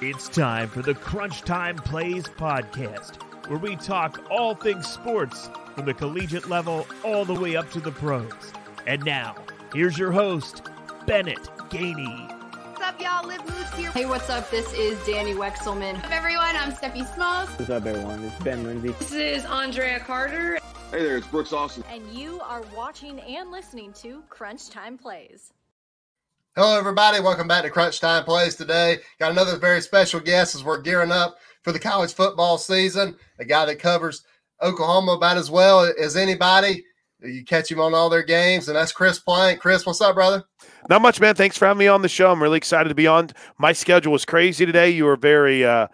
It's time for the Crunch Time Plays podcast, where we talk all things sports from the collegiate level all the way up to the pros. And now, here's your host, Bennett Gainey. What's up, y'all? Liv Moose here. Hey, what's up? This is Danny Wexelman. What's up, everyone? I'm Steffi Smalls. What's up, everyone? It's Ben Lindsay. This is Andrea Carter. Hey there, it's Brooks Austin. And you are watching and listening to Crunch Time Plays. Hello, everybody. Welcome back to Crunch Time Plays today. Got another very special guest as we're gearing up for the college football season. A guy that covers Oklahoma about as well as anybody. You catch him on all their games, and that's Chris Plank. Chris, what's up, brother? Not much, man. Thanks for having me on the show. I'm really excited to be on. My schedule was crazy today. You were very, uh,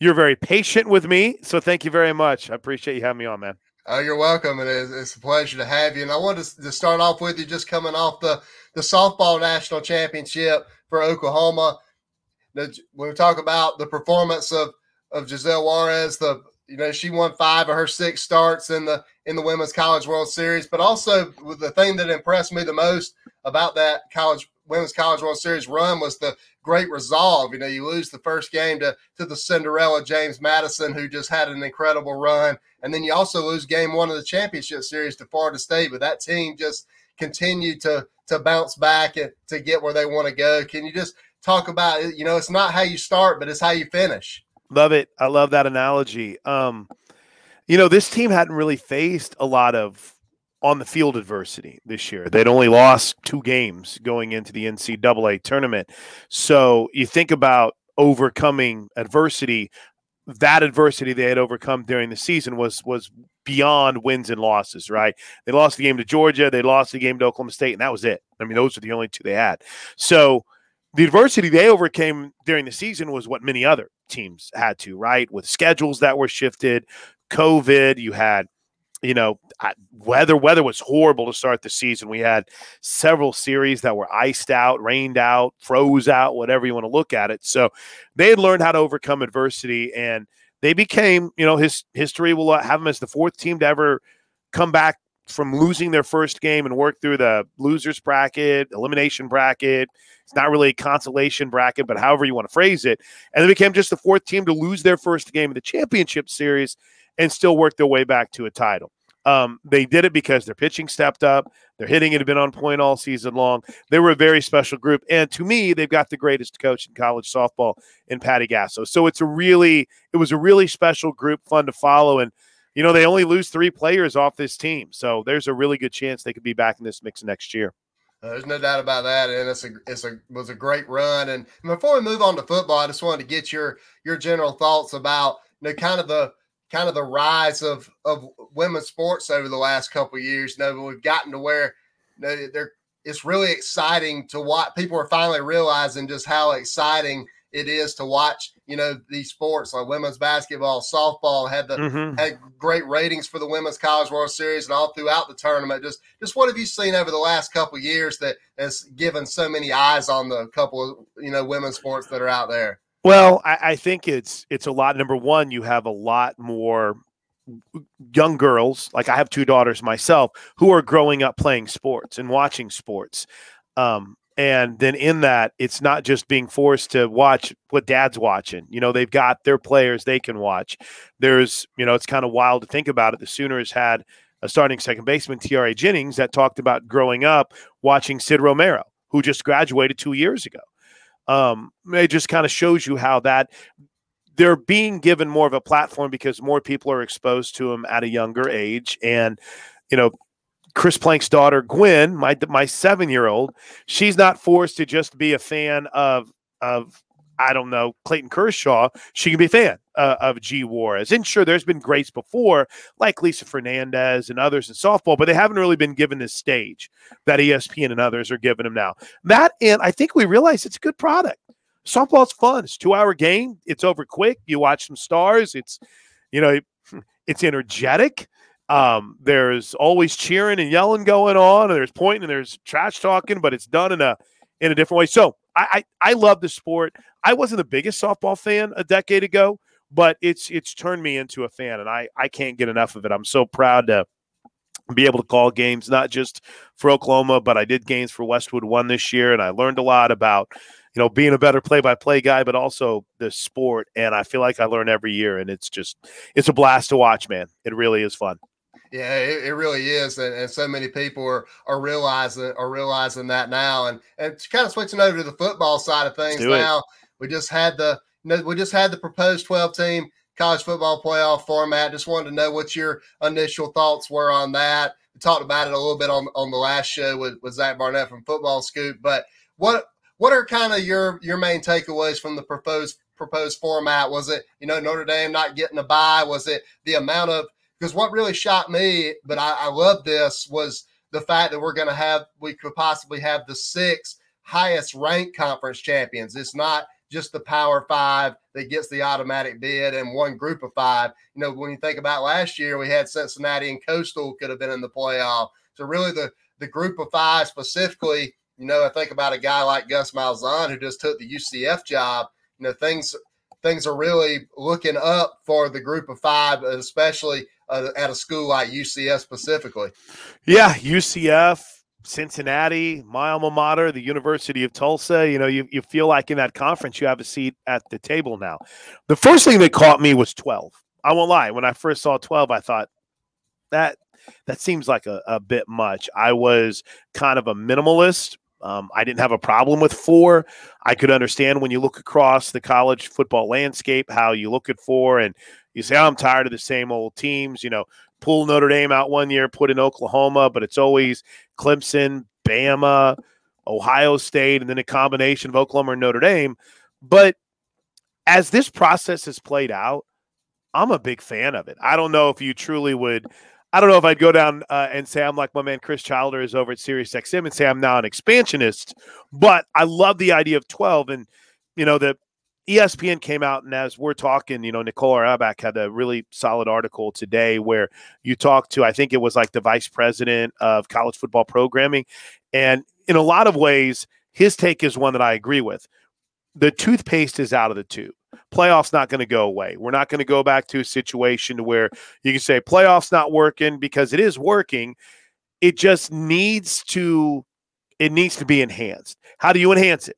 you're very patient with me, so thank you very much. I appreciate you having me on, man. Oh, you're welcome, and it's, it's a pleasure to have you. And I wanted to start off with you just coming off the the softball national championship for Oklahoma. When we talk about the performance of of Giselle Juarez, the you know she won five of her six starts in the in the women's college world series but also the thing that impressed me the most about that college women's college world series run was the great resolve you know you lose the first game to to the cinderella james madison who just had an incredible run and then you also lose game one of the championship series to florida state but that team just continued to to bounce back and to get where they want to go can you just talk about you know it's not how you start but it's how you finish Love it. I love that analogy. Um, you know, this team hadn't really faced a lot of on the field adversity this year. They'd only lost two games going into the NCAA tournament. So you think about overcoming adversity. That adversity they had overcome during the season was was beyond wins and losses, right? They lost the game to Georgia, they lost the game to Oklahoma State, and that was it. I mean, those are the only two they had. So the adversity they overcame during the season was what many other teams had to, right? With schedules that were shifted, COVID, you had, you know, weather. Weather was horrible to start the season. We had several series that were iced out, rained out, froze out, whatever you want to look at it. So they had learned how to overcome adversity and they became, you know, his history will uh, have them as the fourth team to ever come back from losing their first game and work through the losers bracket, elimination bracket, it's not really a consolation bracket, but however you want to phrase it. And they became just the fourth team to lose their first game of the championship series and still work their way back to a title. Um, they did it because their pitching stepped up. Their hitting had been on point all season long. They were a very special group. And to me, they've got the greatest coach in college softball in Patty Gasso. So it's a really, it was a really special group, fun to follow. And, you know, they only lose three players off this team. So there's a really good chance they could be back in this mix next year. Uh, there's no doubt about that, and it's a it's a was a great run. And before we move on to football, I just wanted to get your your general thoughts about you know kind of the kind of the rise of of women's sports over the last couple years. You know, we've gotten to where you know, they're it's really exciting to watch. People are finally realizing just how exciting it is to watch, you know, these sports like women's basketball, softball had the mm-hmm. had great ratings for the women's college world series and all throughout the tournament. Just just what have you seen over the last couple years that has given so many eyes on the couple of you know women's sports that are out there? Well, I, I think it's it's a lot. Number one, you have a lot more young girls like i have two daughters myself who are growing up playing sports and watching sports um, and then in that, it's not just being forced to watch what dad's watching. You know, they've got their players they can watch. There's, you know, it's kind of wild to think about it. The Sooners had a starting second baseman, Tiare Jennings, that talked about growing up watching Sid Romero, who just graduated two years ago. Um, it just kind of shows you how that they're being given more of a platform because more people are exposed to them at a younger age. And, you know, Chris Plank's daughter, Gwen, my my seven year old, she's not forced to just be a fan of of I don't know Clayton Kershaw. She can be a fan uh, of G Juarez. And sure, there's been greats before, like Lisa Fernandez and others in softball, but they haven't really been given this stage that ESPN and others are giving them now. That and I think we realize it's a good product. Softball's fun. It's two hour game. It's over quick. You watch some stars. It's you know it's energetic. Um, there's always cheering and yelling going on, and there's pointing and there's trash talking, but it's done in a in a different way. So I, I I love the sport. I wasn't the biggest softball fan a decade ago, but it's it's turned me into a fan, and I I can't get enough of it. I'm so proud to be able to call games not just for Oklahoma, but I did games for Westwood One this year, and I learned a lot about you know, being a better play-by-play guy, but also the sport. And I feel like I learn every year, and it's just it's a blast to watch, man. It really is fun. Yeah, it, it really is, and, and so many people are are realizing are realizing that now, and and kind of switching over to the football side of things now. It. We just had the you know, we just had the proposed twelve team college football playoff format. Just wanted to know what your initial thoughts were on that. We talked about it a little bit on on the last show with, with Zach Barnett from Football Scoop, but what what are kind of your your main takeaways from the proposed proposed format? Was it you know Notre Dame not getting a bye? Was it the amount of because what really shocked me, but I, I love this, was the fact that we're going to have, we could possibly have the six highest ranked conference champions. It's not just the power five that gets the automatic bid and one group of five. You know, when you think about last year, we had Cincinnati and Coastal could have been in the playoff. So really the the group of five specifically, you know, I think about a guy like Gus Malzahn who just took the UCF job. You know, things things are really looking up for the group of five, especially uh, at a school like UCF specifically. Yeah, UCF, Cincinnati, my alma mater, the University of Tulsa. You know, you, you feel like in that conference you have a seat at the table now. The first thing that caught me was 12. I won't lie. When I first saw 12, I thought that that seems like a, a bit much. I was kind of a minimalist. Um, I didn't have a problem with four. I could understand when you look across the college football landscape how you look at four and you say, oh, I'm tired of the same old teams. You know, pull Notre Dame out one year, put in Oklahoma, but it's always Clemson, Bama, Ohio State, and then a combination of Oklahoma and Notre Dame. But as this process has played out, I'm a big fan of it. I don't know if you truly would. I don't know if I'd go down uh, and say I'm like my man Chris Childer is over at Sirius XM and say I'm now an expansionist, but I love the idea of 12 and you know the ESPN came out, and as we're talking, you know, Nicole Auerbach had a really solid article today where you talked to, I think it was like the vice president of college football programming. And in a lot of ways, his take is one that I agree with. The toothpaste is out of the tube. Playoffs not going to go away. We're not going to go back to a situation where you can say playoffs not working because it is working. It just needs to it needs to be enhanced. How do you enhance it?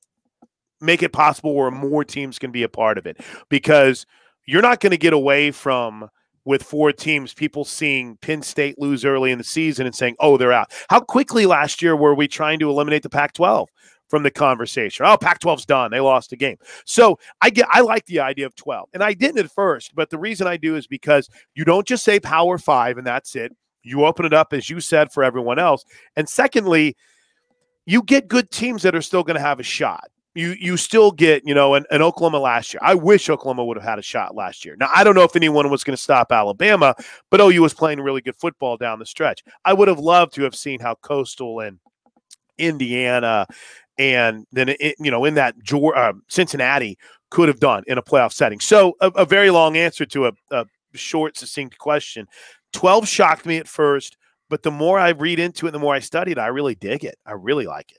Make it possible where more teams can be a part of it because you're not going to get away from with four teams, people seeing Penn State lose early in the season and saying, oh, they're out. How quickly last year were we trying to eliminate the Pac 12 from the conversation? Oh, Pac 12's done. They lost a game. So I get, I like the idea of 12. And I didn't at first, but the reason I do is because you don't just say Power Five and that's it. You open it up, as you said, for everyone else. And secondly, you get good teams that are still going to have a shot you you still get you know an, an, Oklahoma last year. I wish Oklahoma would have had a shot last year. Now I don't know if anyone was going to stop Alabama, but OU was playing really good football down the stretch. I would have loved to have seen how Coastal and Indiana and then it, you know in that uh, Cincinnati could have done in a playoff setting. So a, a very long answer to a, a short succinct question. Twelve shocked me at first, but the more I read into it, the more I studied, I really dig it. I really like it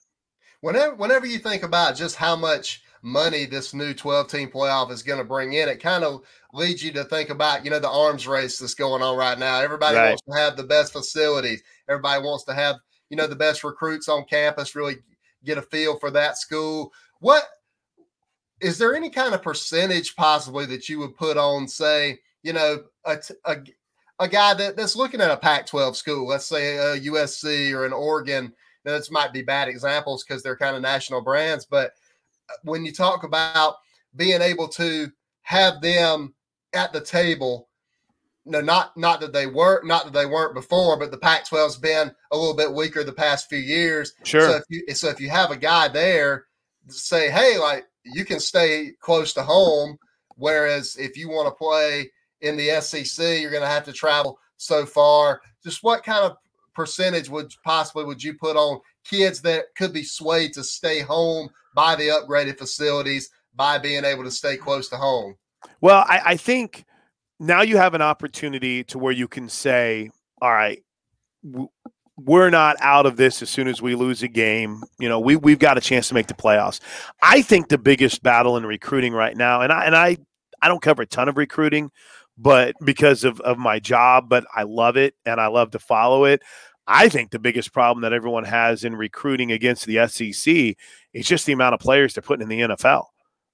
whenever whenever you think about just how much money this new 12 team playoff is going to bring in, it kind of leads you to think about, you know, the arms race that's going on right now. Everybody right. wants to have the best facilities. Everybody wants to have, you know, the best recruits on campus, really get a feel for that school. What is there any kind of percentage possibly that you would put on, say, you know, a, a, a guy that, that's looking at a Pac 12 school, let's say uh, a USC or an Oregon, now, this might be bad examples because they're kind of national brands, but uh, when you talk about being able to have them at the table, no, not not that they weren't not that they weren't before, but the Pac-12's been a little bit weaker the past few years. Sure. So if you so if you have a guy there, say, hey, like you can stay close to home. Whereas if you want to play in the SEC, you're going to have to travel so far. Just what kind of percentage would possibly would you put on kids that could be swayed to stay home by the upgraded facilities by being able to stay close to home? Well, I, I think now you have an opportunity to where you can say, all right, we're not out of this as soon as we lose a game. You know, we we've got a chance to make the playoffs. I think the biggest battle in recruiting right now, and I and I I don't cover a ton of recruiting, but because of of my job, but I love it and I love to follow it. I think the biggest problem that everyone has in recruiting against the SEC is just the amount of players they're putting in the NFL.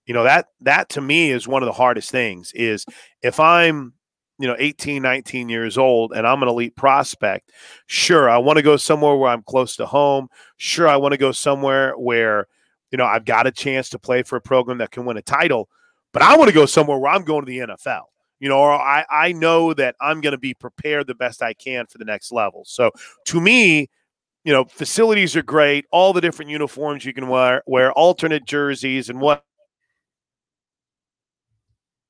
You know, that that to me is one of the hardest things is if I'm you know 18 19 years old and i'm an elite prospect sure i want to go somewhere where i'm close to home sure i want to go somewhere where you know i've got a chance to play for a program that can win a title but i want to go somewhere where i'm going to the nfl you know, or I, I know that I'm going to be prepared the best I can for the next level. So to me, you know, facilities are great, all the different uniforms you can wear, wear alternate jerseys and what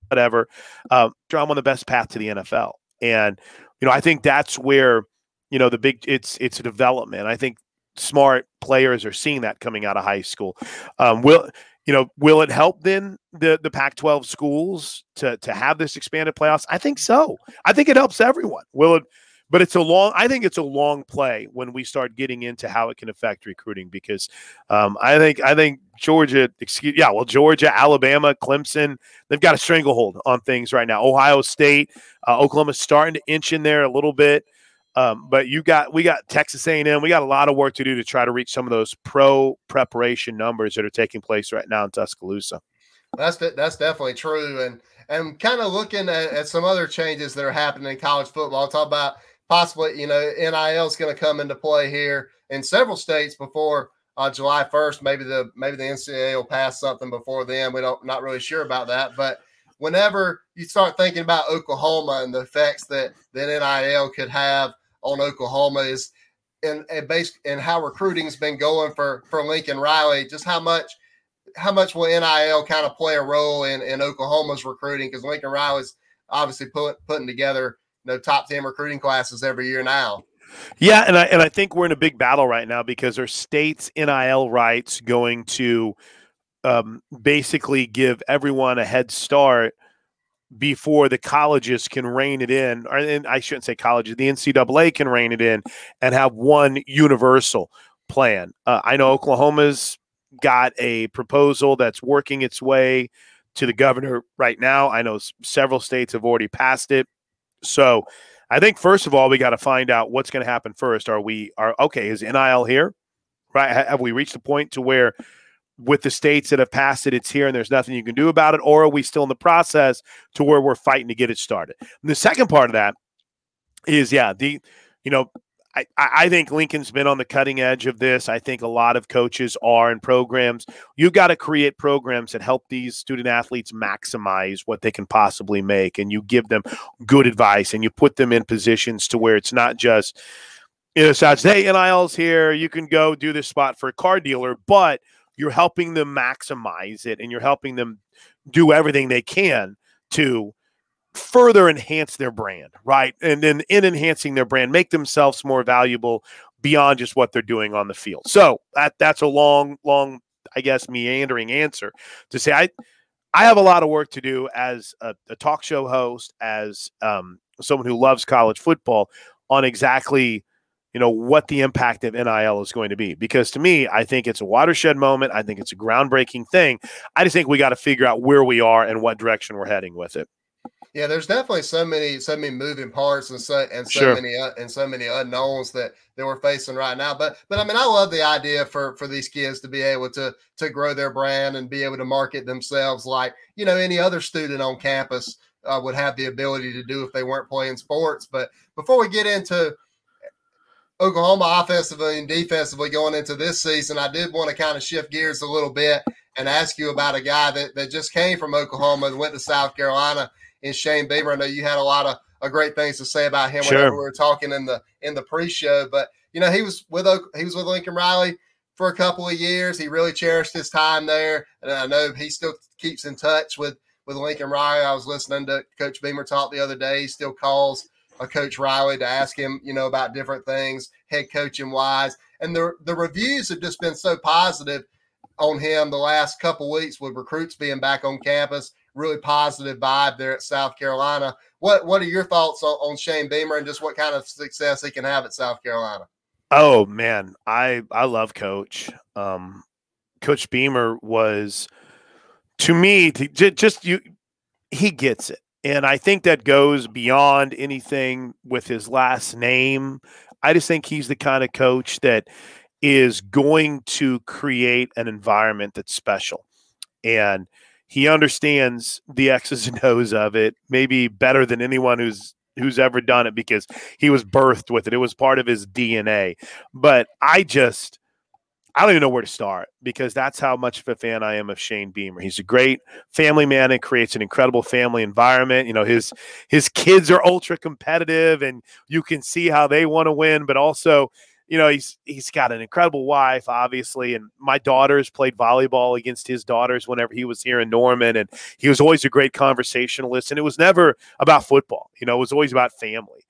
whatever. Um, I'm on the best path to the NFL, and you know, I think that's where you know the big it's it's a development. I think smart players are seeing that coming out of high school. Um, will you know, will it help then the the Pac-12 schools to to have this expanded playoffs? I think so. I think it helps everyone. Will it? But it's a long. I think it's a long play when we start getting into how it can affect recruiting because um, I think I think Georgia, excuse yeah, well Georgia, Alabama, Clemson, they've got a stranglehold on things right now. Ohio State, uh, Oklahoma's starting to inch in there a little bit. Um, but you got we got Texas A&M. We got a lot of work to do to try to reach some of those pro preparation numbers that are taking place right now in Tuscaloosa. That's de- that's definitely true, and and kind of looking at, at, some other changes that are happening in college football. I'll talk about possibly you know NIL is going to come into play here in several states before uh, July first. Maybe the maybe the NCAA will pass something before then. We don't not really sure about that, but whenever you start thinking about Oklahoma and the effects that that NIL could have on Oklahoma is and and based and how recruiting's been going for for Lincoln Riley. Just how much how much will NIL kind of play a role in in Oklahoma's recruiting? Because Lincoln Riley's obviously put, putting together you know top ten recruiting classes every year now. Yeah, and I and I think we're in a big battle right now because our state's NIL rights going to um, basically give everyone a head start before the colleges can rein it in, or and I shouldn't say colleges, the NCAA can rein it in and have one universal plan. Uh, I know Oklahoma's got a proposal that's working its way to the governor right now. I know several states have already passed it. So I think first of all, we got to find out what's going to happen first. Are we are okay? Is NIL here? Right? Have we reached the point to where with the states that have passed it, it's here and there's nothing you can do about it? Or are we still in the process to where we're fighting to get it started? And the second part of that is, yeah, the, you know, I, I think Lincoln's been on the cutting edge of this. I think a lot of coaches are in programs. You've got to create programs that help these student athletes maximize what they can possibly make. And you give them good advice and you put them in positions to where it's not just, you know, such, hey, NIL's here. You can go do this spot for a car dealer, but – you're helping them maximize it and you're helping them do everything they can to further enhance their brand, right? And then in enhancing their brand, make themselves more valuable beyond just what they're doing on the field. So that that's a long, long, I guess, meandering answer to say I I have a lot of work to do as a, a talk show host, as um, someone who loves college football, on exactly you know what the impact of NIL is going to be. Because to me I think it's a watershed moment. I think it's a groundbreaking thing. I just think we got to figure out where we are and what direction we're heading with it. Yeah there's definitely so many so many moving parts and so and so sure. many uh, and so many unknowns that that we're facing right now. But but I mean I love the idea for for these kids to be able to to grow their brand and be able to market themselves like you know any other student on campus uh, would have the ability to do if they weren't playing sports. But before we get into Oklahoma offensively and defensively going into this season, I did want to kind of shift gears a little bit and ask you about a guy that, that just came from Oklahoma and went to South Carolina in Shane Beamer. I know you had a lot of, of great things to say about him sure. whenever we were talking in the in the pre-show, but you know he was with he was with Lincoln Riley for a couple of years. He really cherished his time there, and I know he still keeps in touch with with Lincoln Riley. I was listening to Coach Beamer talk the other day. He still calls Coach Riley to ask him, you know, about different things, head coaching wise. And the the reviews have just been so positive on him the last couple weeks with recruits being back on campus. Really positive vibe there at South Carolina. What what are your thoughts on, on Shane Beamer and just what kind of success he can have at South Carolina? Oh man, I I love Coach. Um, Coach Beamer was to me to, just you. He gets it and I think that goes beyond anything with his last name. I just think he's the kind of coach that is going to create an environment that's special. And he understands the X's and O's of it, maybe better than anyone who's who's ever done it because he was birthed with it. It was part of his DNA. But I just I don't even know where to start because that's how much of a fan I am of Shane Beamer. He's a great family man and creates an incredible family environment. You know, his his kids are ultra competitive and you can see how they want to win, but also you know he's he's got an incredible wife obviously and my daughters played volleyball against his daughters whenever he was here in norman and he was always a great conversationalist and it was never about football you know it was always about family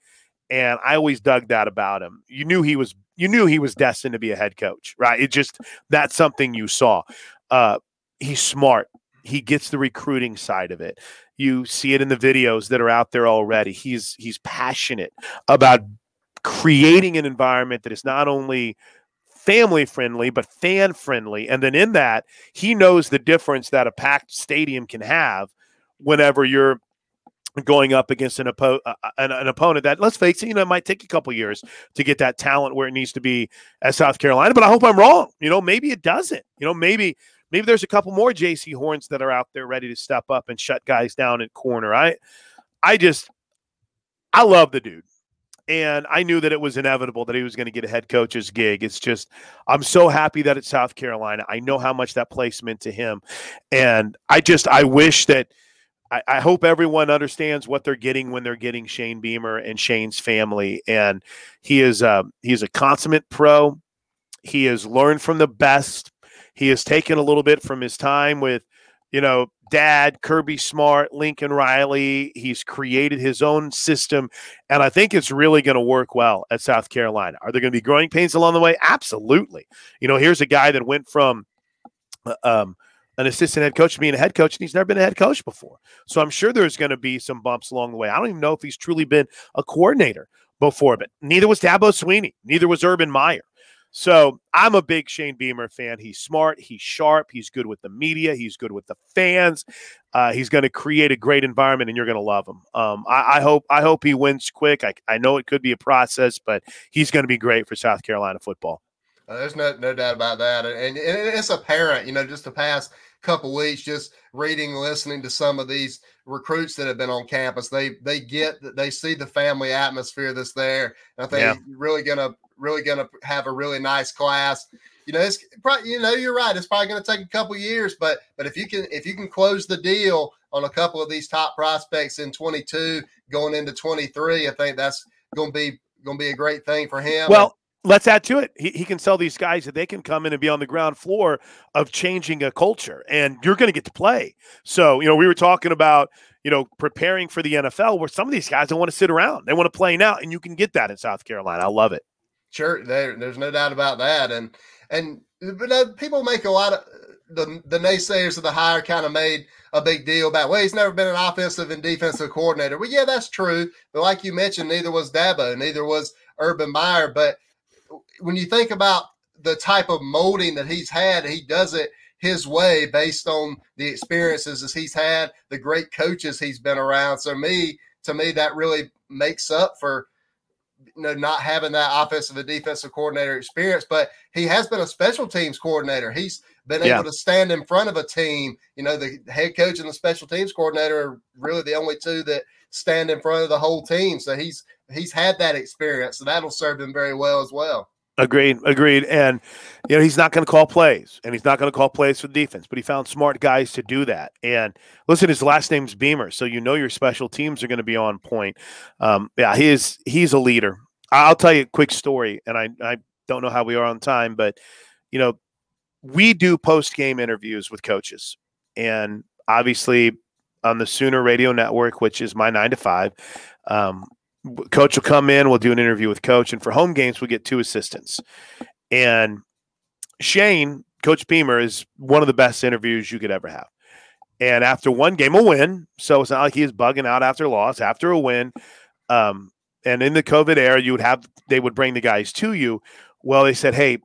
and i always dug that about him. You knew he was you knew he was destined to be a head coach right? It just that's something you saw. Uh he's smart. He gets the recruiting side of it. You see it in the videos that are out there already. He's he's passionate about creating an environment that is not only family friendly but fan friendly and then in that he knows the difference that a packed stadium can have whenever you're going up against an, oppo- uh, an, an, opponent that let's face it you know it might take a couple years to get that talent where it needs to be at south carolina but i hope i'm wrong you know maybe it doesn't you know maybe maybe there's a couple more jc horns that are out there ready to step up and shut guys down at corner i i just i love the dude and I knew that it was inevitable that he was going to get a head coach's gig. It's just, I'm so happy that it's South Carolina. I know how much that place meant to him. And I just, I wish that, I, I hope everyone understands what they're getting when they're getting Shane Beamer and Shane's family. And he is, uh, he is a consummate pro. He has learned from the best. He has taken a little bit from his time with, you know, dad, Kirby Smart, Lincoln Riley. He's created his own system, and I think it's really going to work well at South Carolina. Are there going to be growing pains along the way? Absolutely. You know, here's a guy that went from uh, um, an assistant head coach being a head coach, and he's never been a head coach before. So I'm sure there's going to be some bumps along the way. I don't even know if he's truly been a coordinator before, but neither was Dabo Swinney, neither was Urban Meyer. So I'm a big Shane Beamer fan. He's smart, he's sharp, he's good with the media, he's good with the fans. Uh, he's going to create a great environment, and you're going to love him. Um, I, I, hope I hope he wins quick. I, I know it could be a process, but he's going to be great for South Carolina football. Uh, there's no no doubt about that, and, and it's apparent, you know, just the past couple weeks, just reading, listening to some of these recruits that have been on campus, they they get that they see the family atmosphere that's there. And I think yeah. really going to really going to have a really nice class. You know, it's probably you know you're right. It's probably going to take a couple years, but but if you can if you can close the deal on a couple of these top prospects in 22 going into 23, I think that's going to be going to be a great thing for him. Well, let's add to it. He, he can sell these guys that they can come in and be on the ground floor of changing a culture, and you're going to get to play. So, you know, we were talking about, you know, preparing for the NFL where some of these guys don't want to sit around. They want to play now, and you can get that in South Carolina. I love it. Sure, there, there's no doubt about that, and and but uh, people make a lot of the the naysayers of the hire kind of made a big deal about well he's never been an offensive and defensive coordinator. Well, yeah, that's true, but like you mentioned, neither was Dabo, neither was Urban Meyer. But when you think about the type of molding that he's had, he does it his way based on the experiences as he's had, the great coaches he's been around. So me, to me, that really makes up for you know, not having that offensive and defensive coordinator experience, but he has been a special teams coordinator. He's been yeah. able to stand in front of a team. You know, the head coach and the special teams coordinator are really the only two that stand in front of the whole team. So he's he's had that experience, so that'll serve him very well as well. Agreed, agreed. And you know, he's not going to call plays, and he's not going to call plays for the defense, but he found smart guys to do that. And listen, his last name's Beamer, so you know your special teams are going to be on point. Um, yeah, he is. He's a leader. I'll tell you a quick story, and I I don't know how we are on time, but you know, we do post game interviews with coaches, and obviously on the Sooner Radio Network, which is my nine to five. Um, coach will come in, we'll do an interview with coach, and for home games we get two assistants. And Shane, Coach Beamer, is one of the best interviews you could ever have. And after one game, a win, so it's not like he's bugging out after loss. After a win, um, and in the COVID era, you would have they would bring the guys to you. Well, they said, "Hey,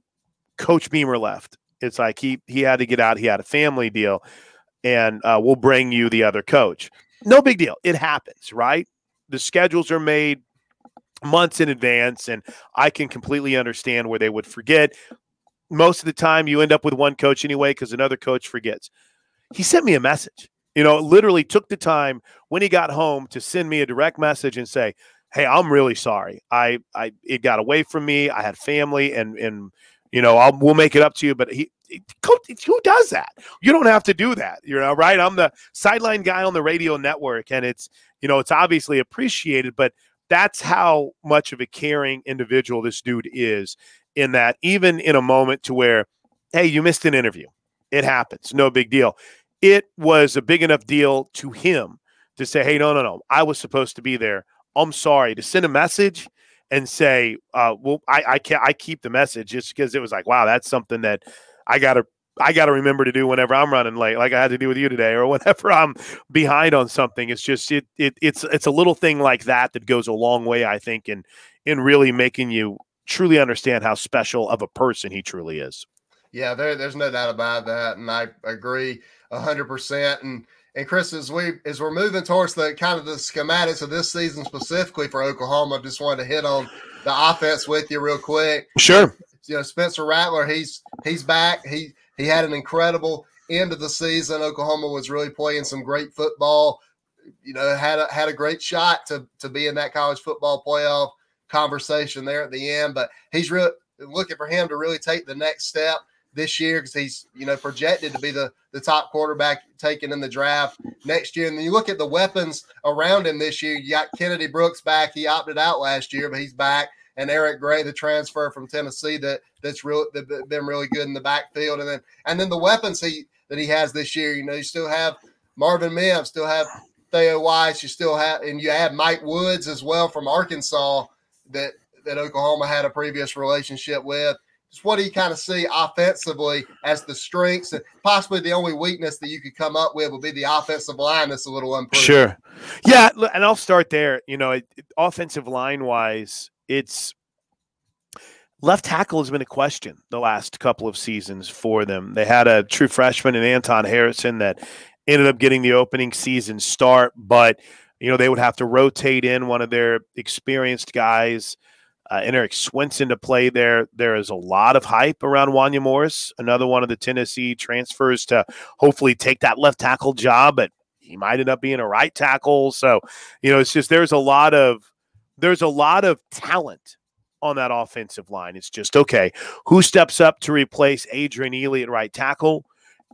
Coach Beamer left. It's like he he had to get out. He had a family deal, and uh, we'll bring you the other coach." No big deal. It happens, right? The schedules are made. months in advance, and I can completely understand where they would forget. Most of the time, you end up with one coach anyway because another coach forgets. He sent me a message. You know, literally took the time when he got home to send me a direct message and say, "Hey, I'm really sorry. I, I, it got away from me. I had family, and and you know, I'll we'll make it up to you." But he, who does that? You don't have to do that. You know, right? I'm the sideline guy on the radio network, and it's you know, it's obviously appreciated, but that's how much of a caring individual this dude is. In that, even in a moment to where, hey, you missed an interview, it happens, no big deal. It was a big enough deal to him to say, hey, no, no, no, I was supposed to be there. I'm sorry to send a message and say, uh, well, I, I can't, I keep the message just because it was like, wow, that's something that I got to I got to remember to do whenever I'm running late, like I had to do with you today, or whenever I'm behind on something. It's just it, it it's it's a little thing like that that goes a long way, I think, in in really making you truly understand how special of a person he truly is. Yeah, there, there's no doubt about that, and I agree hundred percent. And and Chris, as we as we're moving towards the kind of the schematics of this season specifically for Oklahoma, I just wanted to hit on the offense with you real quick. Sure. You know, Spencer Rattler, he's he's back. He he had an incredible end of the season. Oklahoma was really playing some great football. You know, had a, had a great shot to to be in that college football playoff conversation there at the end. But he's really looking for him to really take the next step this year because he's you know projected to be the the top quarterback taken in the draft next year. And then you look at the weapons around him this year. You got Kennedy Brooks back. He opted out last year, but he's back and Eric Gray, the transfer from Tennessee that that's really that been really good in the backfield, and then and then the weapons he that he has this year. You know, you still have Marvin Mims, still have Theo Wease, you still have, and you have Mike Woods as well from Arkansas that that Oklahoma had a previous relationship with. Just what do you kind of see offensively as the strengths and possibly the only weakness that you could come up with would be the offensive line that's a little improved. Sure. Yeah. And I'll start there. You know, offensive line wise, it's left tackle has been a question the last couple of seasons for them. They had a true freshman in Anton Harrison that ended up getting the opening season start, but you know they would have to rotate in one of their experienced guys. Uh, and Erik Swenson to play there. There is a lot of hype around Wanya Morris, another one of the Tennessee transfers to hopefully take that left tackle job, but he might end up being a right tackle. So, you know, it's just there's a lot of there's a lot of talent on that offensive line. It's just okay, who steps up to replace Adrian Ealy at right tackle?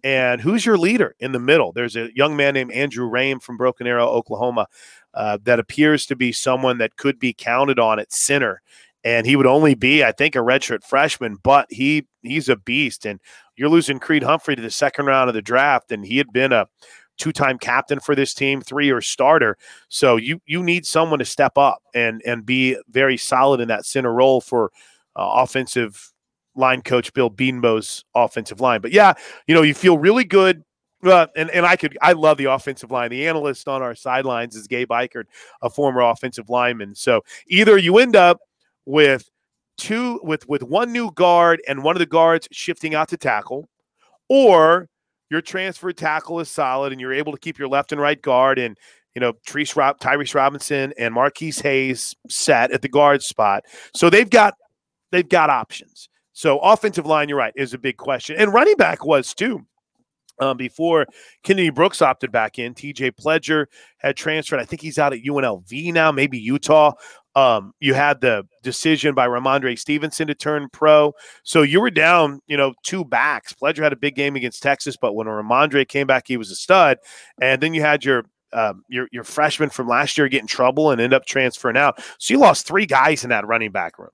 And who's your leader in the middle? There's a young man named Andrew Raym from Broken Arrow, Oklahoma, uh, that appears to be someone that could be counted on at center. And he would only be, I think, a redshirt freshman, but he he's a beast. And you're losing Creed Humphrey to the second round of the draft, and he had been a two-time captain for this team, three-year starter. So you you need someone to step up and and be very solid in that center role for uh, offensive line coach Bill Bedenbaugh's offensive line. But yeah, you know, you feel really good. Uh, and, and I could I love the offensive line. The analyst on our sidelines is Gabe Ikard, a former offensive lineman. So either you end up with two with with one new guard and one of the guards shifting out to tackle, or your transfer tackle is solid and you're able to keep your left and right guard and you know Tyrese, Rob, Tyrese Robinson and Marquis Hayes set at the guard spot. So they've got they've got options. So offensive line, you're right, is a big question, and running back was too. Um, before Kennedy Brooks opted back in, TJ Pledger had transferred. I think he's out at UNLV now, maybe Utah. Um, you had the decision by Rhamondre Stevenson to turn pro. So you were down, you know, two backs. Pledger had a big game against Texas, but when Rhamondre came back, he was a stud. And then you had your um, your your freshman from last year get in trouble and end up transferring out. So you lost three guys in that running back room.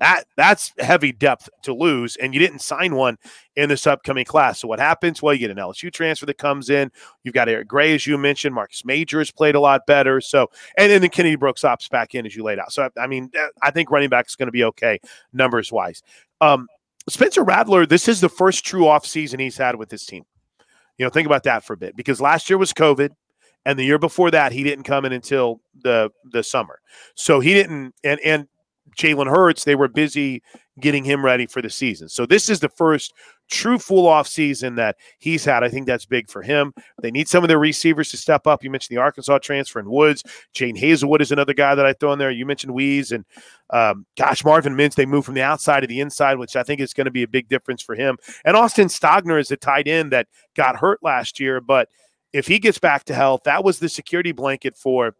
That that's heavy depth to lose, and you didn't sign one in this upcoming class. So what happens? Well, you get an LSU transfer that comes in. You've got Eric Gray, as you mentioned. Marcus Major has played a lot better. So and then the Kennedy Brooks opts back in as you laid out. So I mean, I think running back is going to be okay numbers wise. Um, Spencer Rattler, this is the first true off season he's had with his team. You know, think about that for a bit because last year was COVID and the year before that he didn't come in until the the summer so he didn't and and Jalen Hurts, they were busy getting him ready for the season. So this is the first true full off season that he's had. I think that's big for him. They need some of their receivers to step up. You mentioned the Arkansas transfer in Woods. Jadon Haselwood is another guy that I throw in there. You mentioned Wease and um, gosh, Marvin Mims. They move from the outside to the inside, which I think is going to be a big difference for him. And Austin Stogner is a tight end that got hurt last year, but if he gets back to health, that was the security blanket for and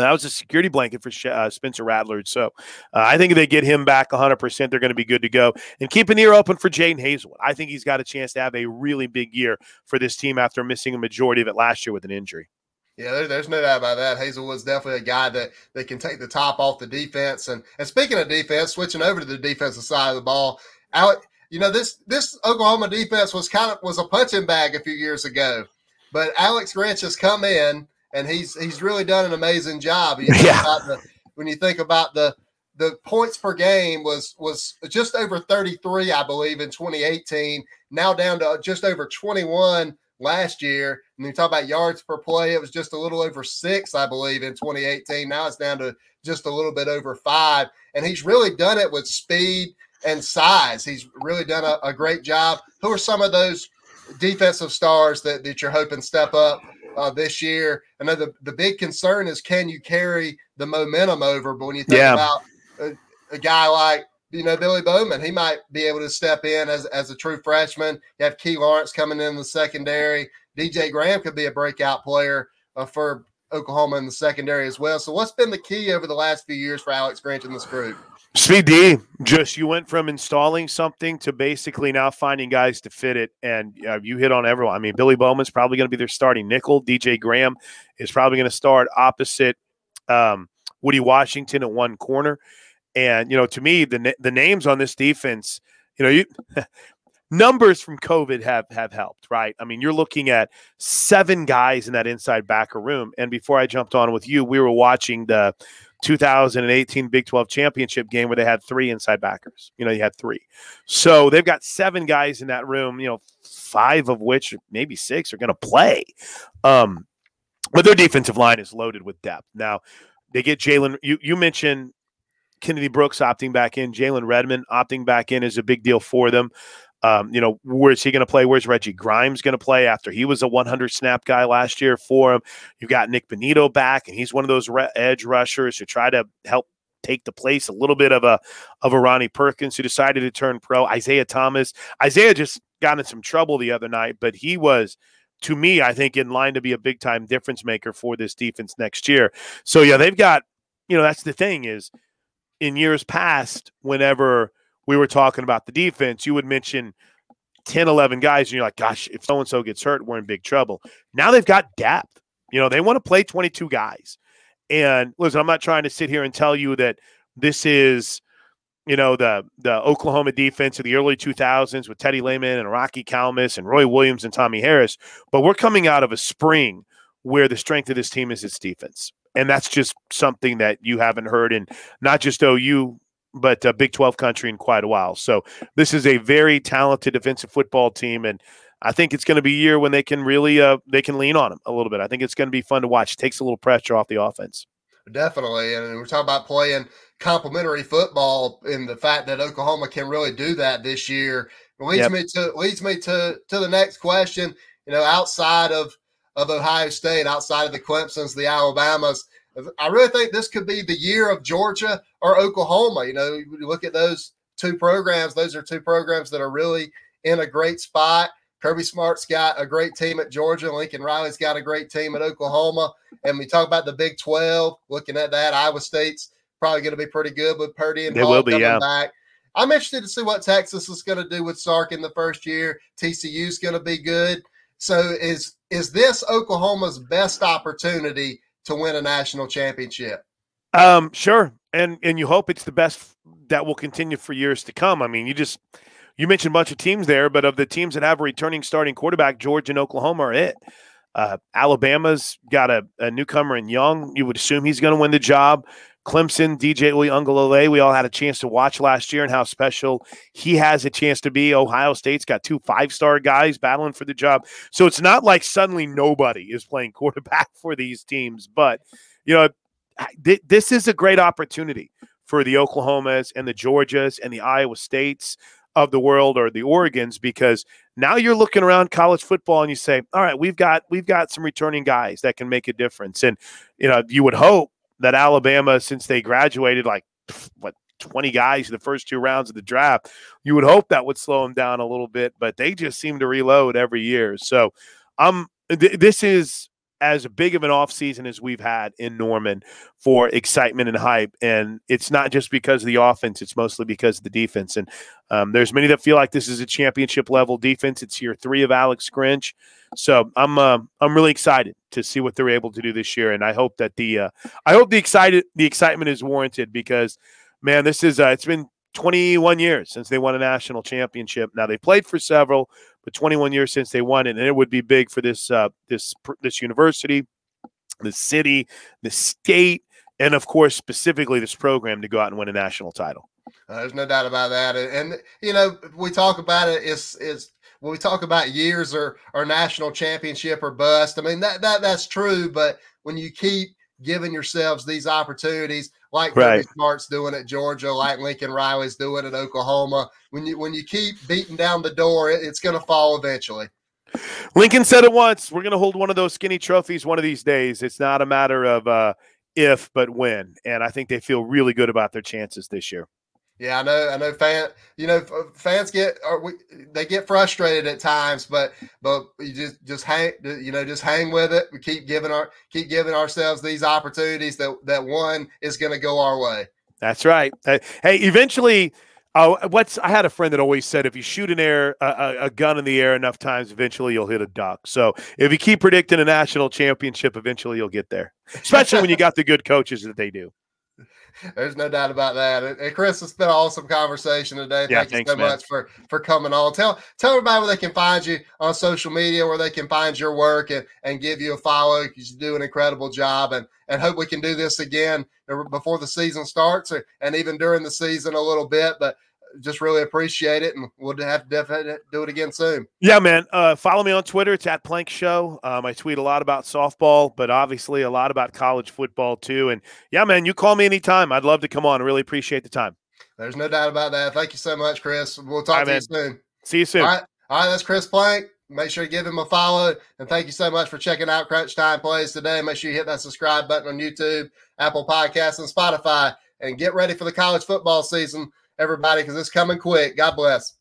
that was a security blanket for uh, Spencer Rattler. So uh, I think if they get him back 100%, they're going to be good to go. And keep an ear open for Jadon Haselwood. I think he's got a chance to have a really big year for this team after missing a majority of it last year with an injury. Yeah, there, there's no doubt about that. Haselwood's definitely a guy that, that can take the top off the defense. And and speaking of defense, switching over to the defensive side of the ball, Alec, you know this this Oklahoma defense was kind of was a punching bag a few years ago, but Alex Grinch has come in and he's he's really done an amazing job. You yeah. The, when you think about the the points per game was was just over 33, I believe, in 2018. Now down to just over 21 last year. And you talk about yards per play, it was just a little over six, I believe, in 2018. Now it's down to just a little bit over five. And he's really done it with speed and size. He's really done a, a great job. Who are some of those defensive stars that, that you're hoping step up uh, this year. I know the, the big concern is can you carry the momentum over? But when you think yeah. about a, a, guy like you know Billy Bowman, he might be able to step in as, as a true freshman. You have Key Lawrence coming in the secondary. DJ Graham could be a breakout player uh, for Oklahoma in the secondary as well. So, what's been the key over the last few years for Alex Grinch and this group? Speed just you went from installing something to basically now finding guys to fit it, and uh, you hit on everyone. I mean, Billy Bowman's probably going to be their starting nickel. DJ Graham is probably going to start opposite um, Woody Washington at one corner, and you know, to me, the the names on this defense, you know, you numbers from COVID have have helped, right? I mean, you're looking at seven guys in that inside backer room, and before I jumped on with you, we were watching the 2018 Big 12 championship game where they had three inside backers. You know, you had three. So they've got seven guys in that room, you know, five of which, maybe six, are going to play. Um, but their defensive line is loaded with depth. Now, they get Jalen. You, you mentioned Kennedy Brooks opting back in, Jalen Redmond opting back in is a big deal for them. Um, you know, where's he going to play? Where's Reggie Grimes going to play after he was a 100 snap guy last year for him? You've got Nik Bonitto back, and he's one of those re- edge rushers who try to help take the place a little bit of a of a Ronnie Perkins who decided to turn pro. Isaiah Thomas. Isaiah just got in some trouble the other night, but he was to me, I think, in line to be a big time difference maker for this defense next year. So yeah, they've got, you know, that's the thing is in years past, whenever we were talking about the defense, you would mention 10, 11 guys, and you're like, gosh, if so and so gets hurt, we're in big trouble. Now they've got depth. You know, they want to play 22 guys. And listen, I'm not trying to sit here and tell you that this is, you know, the the Oklahoma defense of the early 2000s with Teddy Lehman and Rocky Calmus and Roy Williams and Tommy Harris, but we're coming out of a spring where the strength of this team is its defense. And that's just something that you haven't heard in not just OU but uh, Big 12 country in quite a while. So this is a very talented defensive football team, and I think it's going to be a year when they can really uh, they can lean on them a little bit. I think it's going to be fun to watch. It takes a little pressure off the offense. Definitely, and we're talking about playing complementary football, and the fact that Oklahoma can really do that this year leads yep. me to leads me to to the next question. You know, outside of of Ohio State, outside of the Clemson's, the Alabamas, I really think this could be the year of Georgia or Oklahoma. You know, you look at those two programs; those are two programs that are really in a great spot. Kirby Smart's got a great team at Georgia. Lincoln Riley's got a great team at Oklahoma. And we talk about the Big 12, looking at that, Iowa State's probably going to be pretty good with Purdy and Hall will be, coming yeah. back. I'm interested to see what Texas is going to do with Sark in the first year. TCU's going to be good. So is is this Oklahoma's best opportunity to win a national championship? Um, sure. And and you hope it's the best that will continue for years to come. I mean, you just you mentioned a bunch of teams there, but of the teams that have a returning starting quarterback, Georgia and Oklahoma are it. Uh, Alabama's got a, a, newcomer in Young. You would assume he's going to win the job. Clemson, DJ Uiagalelei, we all had a chance to watch last year and how special he has a chance to be. Ohio State's got two five star guys battling for the job. So it's not like suddenly nobody is playing quarterback for these teams. But, you know, th- this is a great opportunity for the Oklahomas and the Georgias and the Iowa States. of the world or the Oregons because now you're looking around college football and you say, all right, we've got we've got some returning guys that can make a difference. And you know, you would hope that Alabama, since they graduated like what 20 guys in the first two rounds of the draft, you would hope that would slow them down a little bit, but they just seem to reload every year. So um th- this is as big of an offseason as we've had in Norman for excitement and hype. And it's not just because of the offense, it's mostly because of the defense. And um, there's many that feel like this is a championship level defense. It's year three of Alex Grinch. So I'm uh, I'm really excited to see what they're able to do this year. And I hope that the uh, I hope the excited the excitement is warranted because man, this is uh, it's been 21 years since they won a national championship. Now they played for several, but 21 years since they won it, and it would be big for this uh, this this university, the city, the state, and of course specifically this program to go out and win a national title. Uh, there's no doubt about that, and, and you know we talk about it. It's it's when we talk about years or or national championship or bust. I mean that that that's true, but when you keep giving yourselves these opportunities, like right. Smart's doing at Georgia, like Lincoln Riley's doing at Oklahoma. When you when you keep beating down the door, it, it's going to fall eventually. Lincoln said it once: "We're going to hold one of those skinny trophies one of these days. It's not a matter of uh, if, but when." And I think they feel really good about their chances this year. Yeah, I know. I know. Fan, you know, fans get or we, they get frustrated at times, but but you just just hang, you know, just hang with it. We keep giving our keep giving ourselves these opportunities that that one is going to go our way. That's right. Hey, eventually. Oh, what's I had a friend that always said if you shoot an air a, a, gun in the air enough times, eventually you'll hit a duck. So if you keep predicting a national championship, eventually you'll get there. Especially when you got the good coaches that they do. There's no doubt about that. And Chris, it's been an awesome conversation today. Yeah, Thank thanks, you so man. much for for coming on. Tell tell everybody where they can find you on social media, where they can find your work and, and give you a follow because you do an incredible job. And and hope we can do this again before the season starts or, and even during the season a little bit. But just really appreciate it, and we'll have to definitely do it again soon. Yeah, man. Uh, follow me on Twitter. It's at Plank Show. Um, I tweet a lot about softball, but obviously a lot about college football too. And yeah, man, you call me anytime. I'd love to come on. I really appreciate the time. There's no doubt about that. Thank you so much, Chris. We'll talk right, to man. you soon. See you soon. All right. All right, that's Chris Plank. Make sure to give him a follow. And thank you so much for checking out Crunch Time Plays today. Make sure you hit that subscribe button on YouTube, Apple Podcasts, and Spotify. And get ready for the college football season everybody, because it's coming quick. God bless.